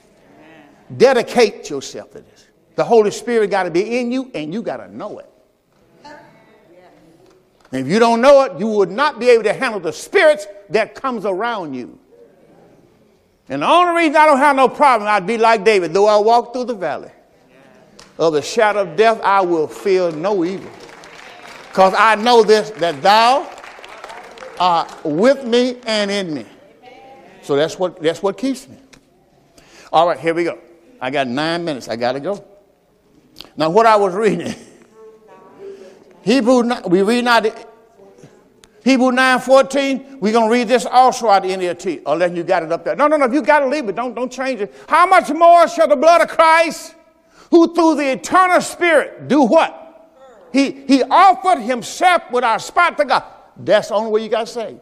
Dedicate yourself to this. The Holy Spirit got to be in you, and you got to know it. And if you don't know it, you would not be able to handle the spirits that comes around you. And the only reason I don't have no problem, I'd be like David. Though I walk through the valley of the shadow of death, I will fear no evil. Because I know this, that thou art with me and in me. So that's what, that's what keeps me. All right, here we go. I got nine minutes. I got to go. Now, what I was reading, Hebrew, we read now Hebrew 9 14, we're going to read this also out the NLT, unless you got it up there. No, no, no, if you got to leave it, don't, don't change it. How much more shall the blood of Christ, who through the eternal Spirit do what? He, he offered himself without spot to God. That's the only way you got saved.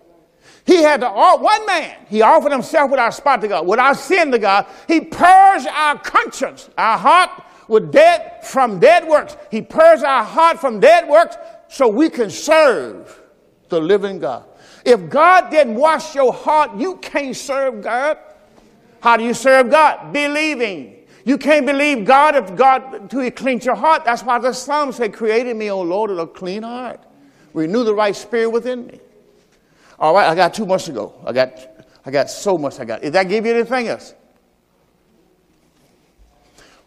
He had to, one man, he offered himself without spot to God, without sin to God. He purged our conscience, our heart with dead, from dead works. He purged our heart from dead works so we can serve the living God. If God didn't wash your heart, you can't serve God. How do you serve God? Believing. You can't believe God if God He cleans your heart. That's why the Psalms say, Created me, O Lord, with a clean heart. Renew the right spirit within me. All right, I got two much to go. I got I got so much I got. Did that give you anything else?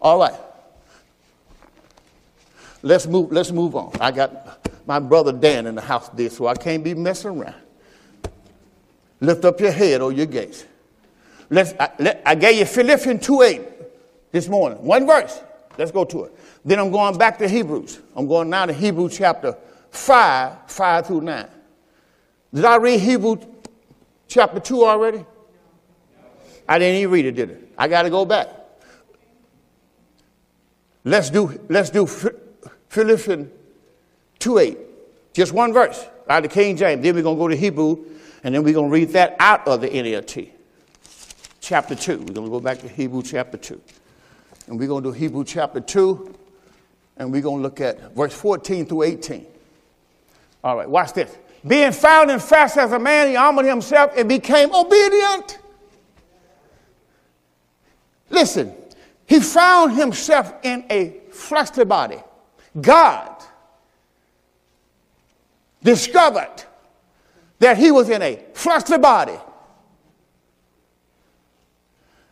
All right. Let's move, let's move on. I got my brother Dan in the house did, so I can't be messing around. Lift up your head or your gates. Let's, I, let, I gave you Philippians 2 8 this morning. One verse. Let's go to it. Then I'm going back to Hebrews. I'm going now to Hebrews chapter 5, 5 through 9. Did I read Hebrews chapter 2 already? I didn't even read it, did it? I got to go back. Let's do, let's do Philippians 2 8. Just one verse out of King James. Then we're going to go to Hebrew, and then we're going to read that out of the NLT. Chapter 2. We're going to go back to Hebrew chapter 2. And we're going to do Hebrew chapter 2, and we're going to look at verse 14 through 18. All right, watch this. Being found in fast as a man, he humbled himself and became obedient. Listen, he found himself in a fleshly body. God discovered that he was in a fleshly body.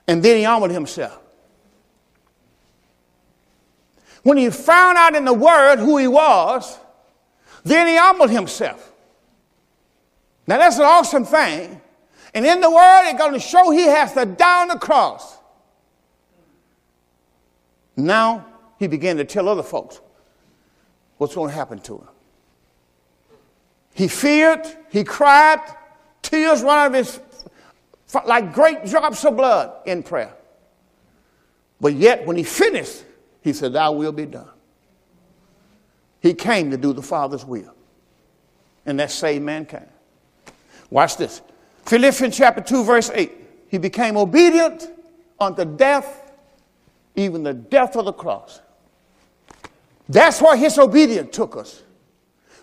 And then he humbled himself. When he found out in the Word who he was, then he humbled himself. Now that's an awesome thing. And in the Word, it's going to show he has to die on the cross. Now he began to tell other folks what's going to happen to him. He feared, he cried, tears run out of his like great drops of blood in prayer. But yet, when he finished, he said, Thy will be done. He came to do the Father's will, and that saved mankind. Watch this Philippians chapter 2, verse 8. He became obedient unto death, even the death of the cross. That's why his obedience took us.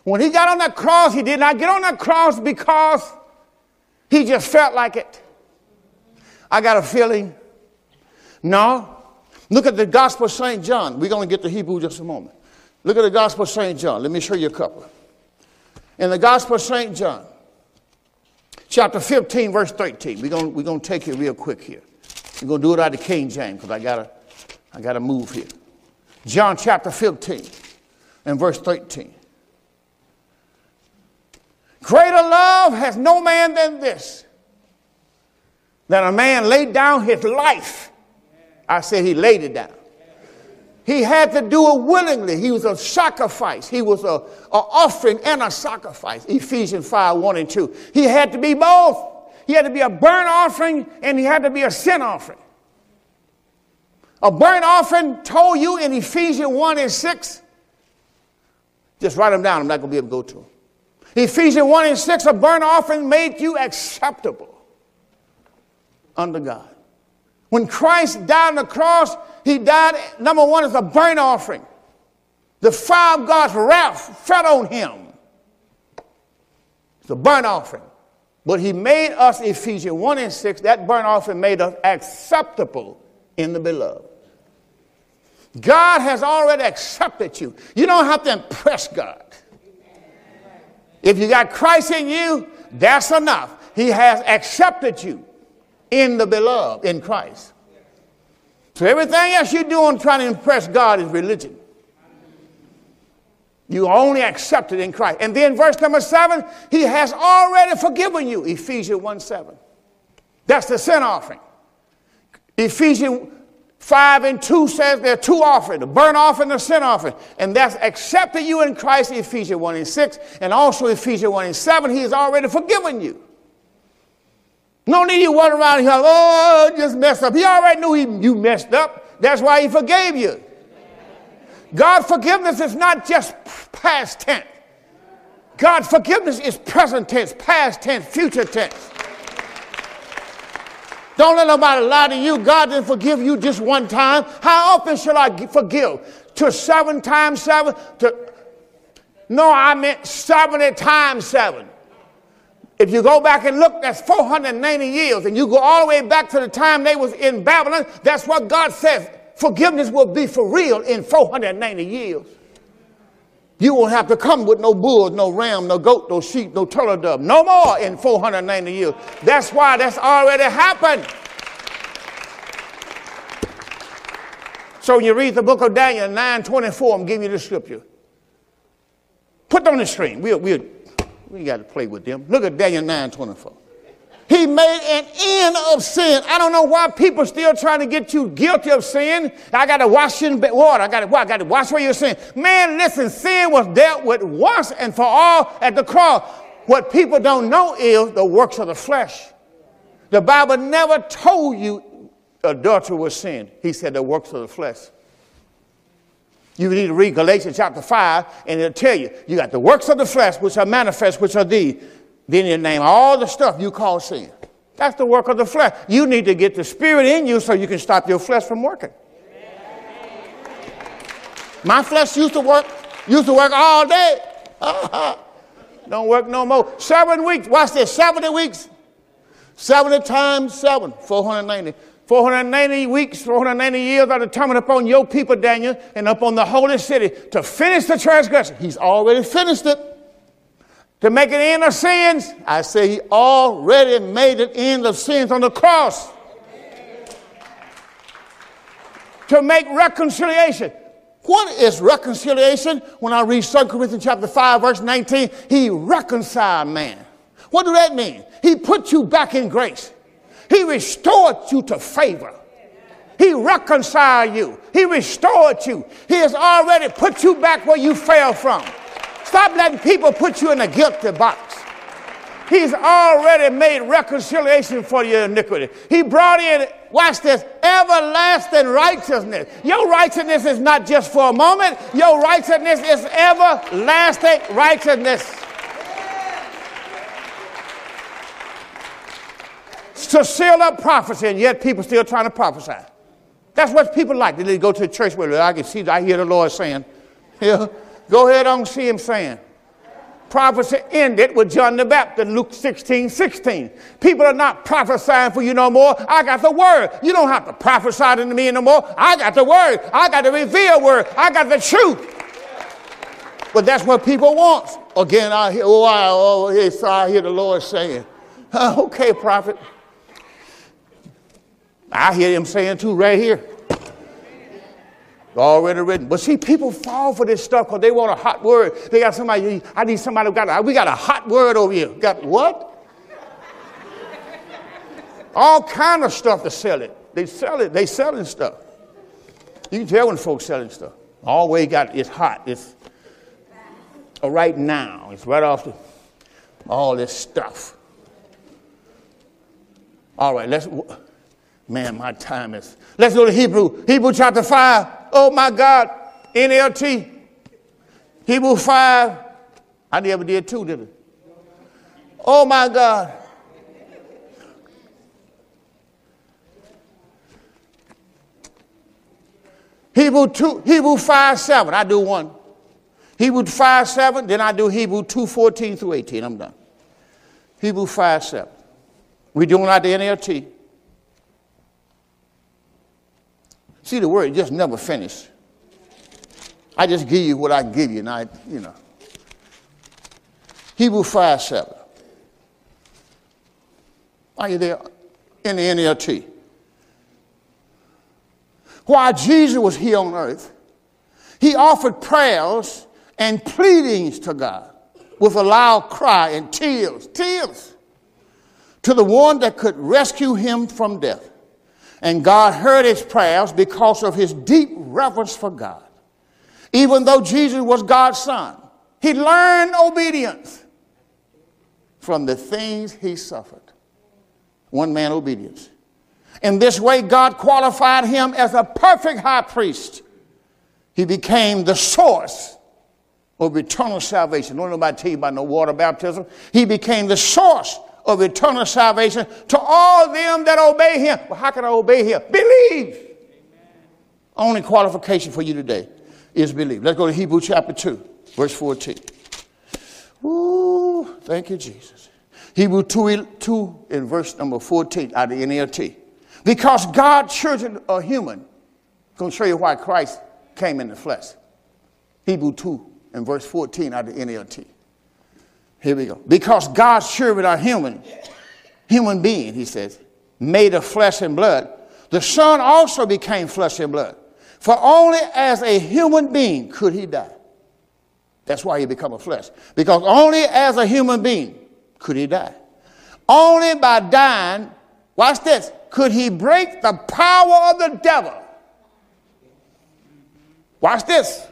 When he got on that cross, he did not get on that cross because he just felt like it. I got a feeling. No. Look at the Gospel of St. John. We're going to get to Hebrew just a moment. Look at the Gospel of St. John. Let me show you a couple. In the Gospel of St. John, chapter 15, verse 13. We're going, we're going to take it real quick here. We're going to do it out of King James because I got I got to move here. John chapter 15 and verse 13. Greater love has no man than this, that a man laid down his life. I said he laid it down. He had to do it willingly. He was a sacrifice. He was a, offering and a sacrifice. Ephesians 5, 1 and 2. He had to be both. He had to be a burnt offering and he had to be a sin offering. A burnt offering told you in Ephesians 1 and 6. Just write them down. I'm not going to be able to go to them. Ephesians 1 and 6, a burnt offering made you acceptable under God. When Christ died on the cross, he died, number one, as a burnt offering. The fire of God's wrath fell on him. It's a burnt offering. But he made us, Ephesians 1 and 6, that burnt offering made us acceptable in the beloved. God has already accepted you. You don't have to impress God. If you got Christ in you, that's enough. He has accepted you in the beloved, in Christ. So everything else you're doing trying to impress God is religion. You only accepted in Christ. And then verse number seven, he has already forgiven you. Ephesians 1 7. That's the sin offering. Ephesians 5 and 2 says there are two offerings, the burnt offering and the sin offering. And that's accepted you in Christ, Ephesians 1 and 6. And also Ephesians 1 and 7, he has already forgiven you. No need you run around here, oh, just messed up. He already knew he, you messed up. That's why he forgave you. God forgiveness is not just past tense. God forgiveness is present tense, past tense, future tense. Don't let nobody lie to you. God didn't forgive you just one time. How often shall I forgive? To seven times seven? To no, I meant 70 times seven. If you go back and look, that's 490 years, and you go all the way back to the time they was in Babylon, that's what God says. Forgiveness will be for real in 490 years. You won't have to come with no bulls, no ram, no goat, no sheep, no turtle dove. No more in 490 years. That's why that's already happened. So when you read the book of Daniel 9:24, I'm giving you the scripture. Put on the screen. We'll, we'll, we got to play with them. Look at Daniel 9:24. He made an end of sin. I don't know why people still trying to get you guilty of sin. I got to wash in water. I got to, I got to wash away your sin. Man, listen, sin was dealt with once and for all at the cross. What people don't know is the works of the flesh. The Bible never told you adultery was sin. He said the works of the flesh. You need to read Galatians chapter 5, and it'll tell you, you got the works of the flesh, which are manifest, which are these then you name all the stuff you call sin. That's the work of the flesh. You need to get the spirit in you so you can stop your flesh from working. My flesh used to work, used to work all day. Uh-huh. Don't work no more. Seven weeks. Watch this. 70 weeks. 70 times 7. 490. 490 weeks, 490 years are determined upon your people, Daniel, and upon the holy city to finish the transgression. He's already finished it to make an end of sins. I say he already made an end of sins on the cross. To make reconciliation. What is reconciliation? When I read 2 Corinthians chapter 5, verse 19, he reconciled man. What do that mean? He put you back in grace. He restored you to favor. He reconciled you. He restored you. He has already put you back where you fell from. Stop letting people put you in a guilty box. He's already made reconciliation for your iniquity. He brought in, watch this, everlasting righteousness. Your righteousness is not just for a moment, your righteousness is everlasting righteousness. To seal up prophecy, and yet people still trying to prophesy. That's what people like. They go to the church where I can see, I hear the Lord saying, yeah. Go ahead on see him saying. Prophecy ended with John the Baptist, Luke 16, 16. People are not prophesying for you no more. I got the word. You don't have to prophesy to me no more. I got the word. I got the revealed word. I got the truth. But that's what people want. Again, I hear, oh, I, oh, yes, I hear the Lord saying, okay, prophet. I hear him saying too right here. Already written. But see, people fall for this stuff because they want a hot word. They got somebody, I need somebody who got we got a hot word over here. Got what? All kind of stuff to sell it. They sell it. They selling stuff. You can tell when folks selling stuff. Always got it's hot. It's uh, right now. It's right off the all this stuff. All right, let's man, my time is. Let's go to Hebrew. Hebrew chapter 5. Oh my God, NLT, Hebrew 5. I never did two, did I? Oh my God. Hebrew 2, Hebrew 5, 7. I do one. Hebrew 5, 7, then I do Hebrew 2, 14 through 18. I'm done. Hebrew 5, 7. We're doing out the NLT. See, the word just never finished. I just give you what I give you, and I, you know. Hebrew 5, 7. Are you there? In the NLT. While Jesus was here on earth, he offered prayers and pleadings to God with a loud cry and tears, tears, to the one that could rescue him from death. And God heard his prayers because of his deep reverence for God. Even though Jesus was God's son, he learned obedience from the things he suffered. One man obedience. In this way, God qualified him as a perfect high priest. He became the source of eternal salvation. Don't nobody tell you about no water baptism. He became the source of eternal salvation to all them that obey him. Well, how can I obey him? Believe. Amen. Only qualification for you today is believe. Let's go to Hebrew chapter 2, verse 14. Ooh, thank you, Jesus. Hebrew 2, 2 in verse number 14 out of the NLT. Because God's children are human. I'm going to show you why Christ came in the flesh. Hebrew 2 and verse 14 out of the NLT. Here we go. Because God's children are human, human being, he says, made of flesh and blood. The Son also became flesh and blood. For only as a human being could he die. That's why he became a flesh. Because only as a human being could he die. Only by dying, watch this, could he break the power of the devil. Watch this.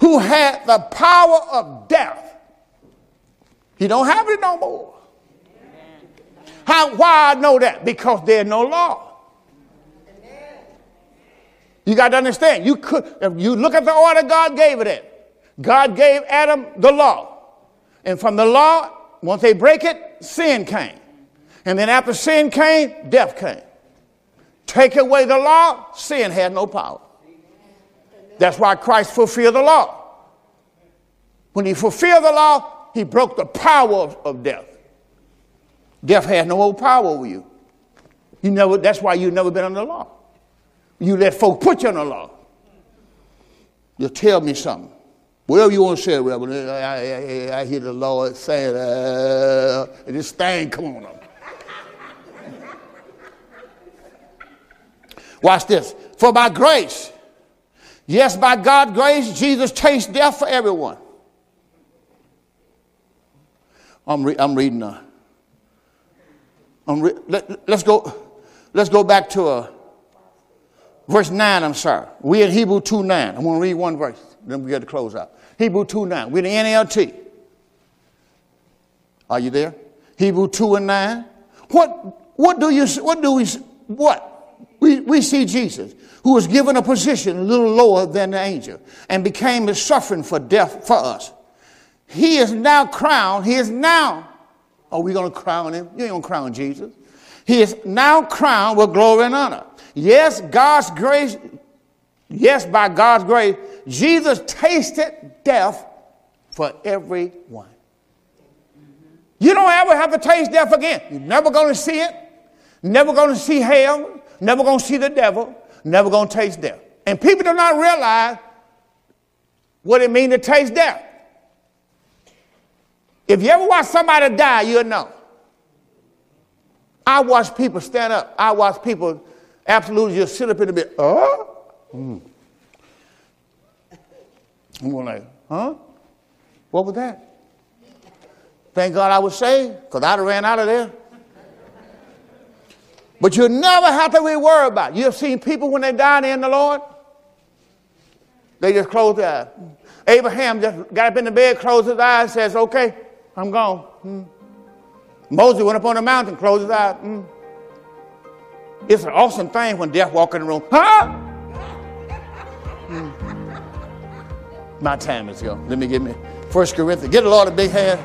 Who had the power of death he don't have it no more. How, why I know that? Because there's no law. You got to understand. You could, if you look at the order God gave it in. God gave Adam the law. And from the law, once they break it, sin came. And then after sin came, death came. Take away the law, sin had no power. That's why Christ fulfilled the law. When he fulfilled the law, he broke the power of, of death. Death has no more power over you. You never, that's why you've never been under the law. You let folk put you under the law. You tell me something. Whatever you want to say, Reverend, I, I, I hear the Lord saying, uh, this thing come on them. Watch this. For by grace, yes, by God's grace, Jesus chased death for everyone. I'm, re- I'm reading. Uh, I'm re- let, us go. Let's go back to uh, verse nine. I'm sorry. We in Hebrew two nine. I'm going to read one verse. Then we get to close out. Hebrew two nine. We're in the NLT. Are you there? Hebrew two and nine. What what do you what do we what we, we see Jesus, who was given a position a little lower than the angel and became a suffering for death for us. He is now crowned. He is now. Are we going to crown him? You ain't going to crown Jesus. He is now crowned with glory and honor. Yes, God's grace, yes, by God's grace, Jesus tasted death for everyone. You don't ever have to taste death again. You're never going to see it, never going to see hell, never going to see the devil, never going to taste death. And people do not realize what it means to taste death. If you ever watch somebody die, you'll know. I watch people stand up. I watch people absolutely just sit up in the bed. Oh? Mm. I'm going like, huh? What was that? Thank God I was saved, because I'd have ran out of there. But you never have to be worried about it. You have seen people when they die in the Lord, they just close their eyes. Abraham just got up in the bed, closed his eyes, says, okay, I'm gone. Hmm. Moses went up on the mountain, closed his eyes. Hmm. It's an awesome thing when death walk in the room. Huh? Hmm. My time is gone. Let me give me First Corinthians. Get a Lord a big hand.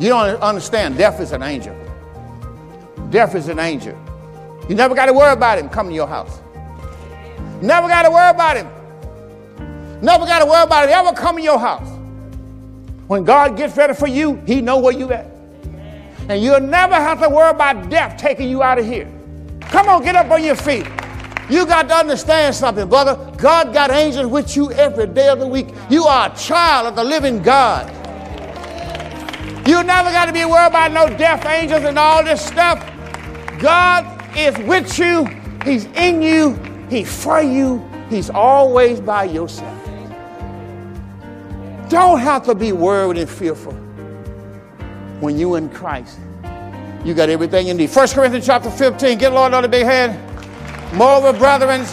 You don't understand. Death is an angel. Death is an angel. You never got to worry about him coming to your house. Never got to worry about him. Never got to worry about it ever coming your house. When God gets ready for you, he know where you at. And you'll never have to worry about death taking you out of here. Come on, get up on your feet. You got to understand something, brother. God got angels with you every day of the week. You are a child of the living God. You never got to be worried about no death angels and all this stuff. God is with you. He's in you. He's for you. He's always by your side. Don't have to be worried and fearful when you in Christ. You got everything you need. 1 Corinthians chapter 15. Get Lord on the big head. Moreover, brethren,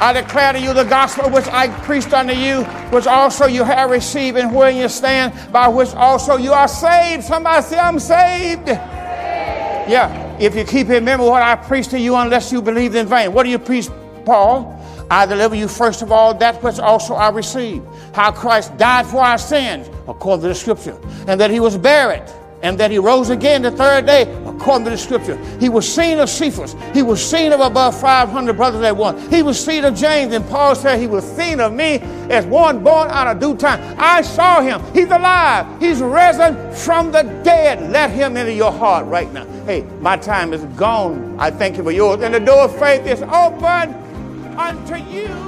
I declare to you the gospel which I preached unto you, which also you have received, and where you stand, by which also you are saved. Somebody say, I'm saved. Yeah, if you keep in memory what I preached to you, unless you believed in vain. What do you preach, Paul? I deliver you first of all that which also I received, how Christ died for our sins, according to the scripture, and that he was buried and that he rose again the third day, according to the scripture. He was seen of Cephas. He was seen of above 500 brothers at once. He was seen of James, and Paul said he was seen of me as one born out of due time. I saw him. He's alive. He's risen from the dead. Let him into your heart right now. Hey, my time is gone. I thank you for yours. And the door of faith is open unto you.